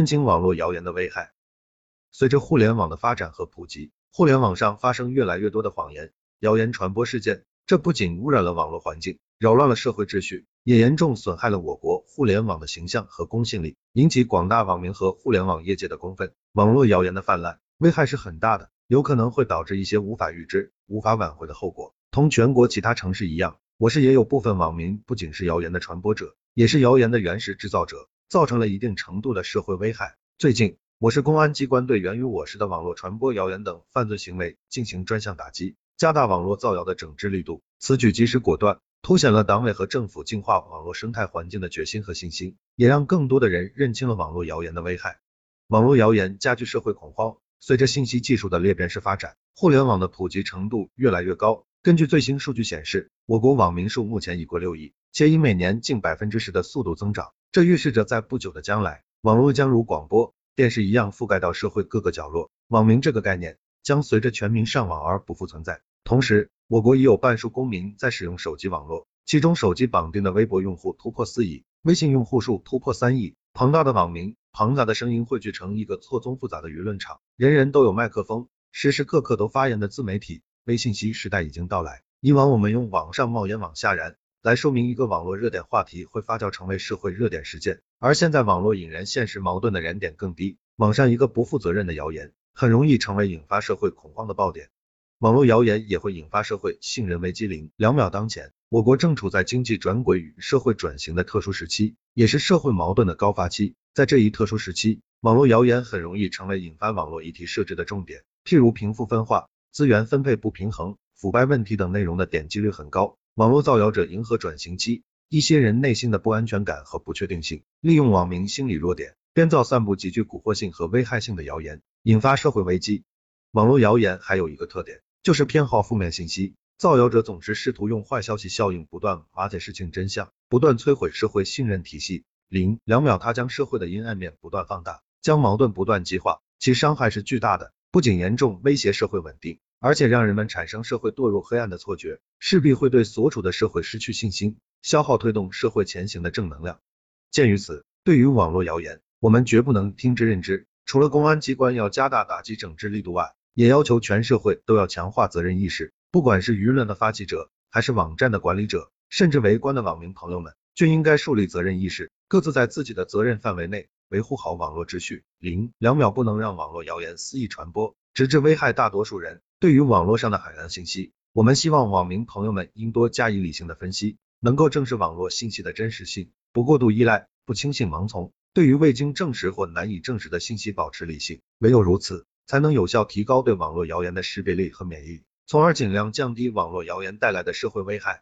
认清网络谣言的危害。随着互联网的发展和普及，互联网上发生越来越多的谎言、谣言传播事件，这不仅污染了网络环境，扰乱了社会秩序，也严重损害了我国互联网的形象和公信力，引起广大网民和互联网业界的公愤。网络谣言的泛滥，危害是很大的，有可能会导致一些无法预知、无法挽回的后果。同全国其他城市一样，我市也有部分网民不仅是谣言的传播者，也是谣言的原始制造者，造成了一定程度的社会危害。最近，我市公安机关对源于我市的网络传播谣言等犯罪行为进行专项打击，加大网络造谣的整治力度。此举及时果断，凸显了党委和政府净化网络生态环境的决心和信心，也让更多的人认清了网络谣言的危害。网络谣言加剧社会恐慌。随着信息技术的裂变式发展，互联网的普及程度越来越高。根据最新数据显示，我国网民数目前已过六亿，且以每年近百分之十的速度增长。这预示着在不久的将来，网络将如广播。电视一样覆盖到社会各个角落，网民这个概念将随着全民上网而不复存在。同时，我国已有半数公民在使用手机网络，其中手机绑定的微博用户突破四亿，微信用户数突破三亿。庞大的网民，庞杂的声音汇聚成一个错综复杂的舆论场，人人都有麦克风，时时刻刻都发言的自媒体微信息时代已经到来。以往我们用网上冒烟往下燃来说明一个网络热点话题会发酵成为社会热点事件。而现在网络引燃现实矛盾的燃点更低，网上一个不负责任的谣言，很容易成为引发社会恐慌的爆点。网络谣言也会引发社会信任危机。零两秒当前，我国正处在经济转轨与社会转型的特殊时期，也是社会矛盾的高发期。在这一特殊时期，网络谣言很容易成为引发网络议题设置的重点，譬如贫富分化、资源分配不平衡、腐败问题等内容的点击率很高。网络造谣者迎合转型期。一些人内心的不安全感和不确定性，利用网民心理弱点，编造散布极具蛊惑性和危害性的谣言，引发社会危机。网络谣言还有一个特点，就是偏好负面信息，造谣者总是试图用坏消息效应不断瓦解事情真相，不断摧毁社会信任体系。零两秒，他将社会的阴暗面不断放大，将矛盾不断激化，其伤害是巨大的，不仅严重威胁社会稳定，而且让人们产生社会堕入黑暗的错觉，势必会对所处的社会失去信心。消耗推动社会前行的正能量。鉴于此，对于网络谣言，我们绝不能听之任之。除了公安机关要加大打击整治力度外，也要求全社会都要强化责任意识。不管是舆论的发起者，还是网站的管理者，甚至围观的网民朋友们，均应该树立责任意识，各自在自己的责任范围内维护好网络秩序。零两秒不能让网络谣言肆意传播，直至危害大多数人。对于网络上的海量信息，我们希望网民朋友们应多加以理性的分析。能够正视网络信息的真实性，不过度依赖，不轻信盲从。对于未经证实或难以证实的信息，保持理性。唯有如此，才能有效提高对网络谣言的识别力和免疫力，从而尽量降低网络谣言带来的社会危害。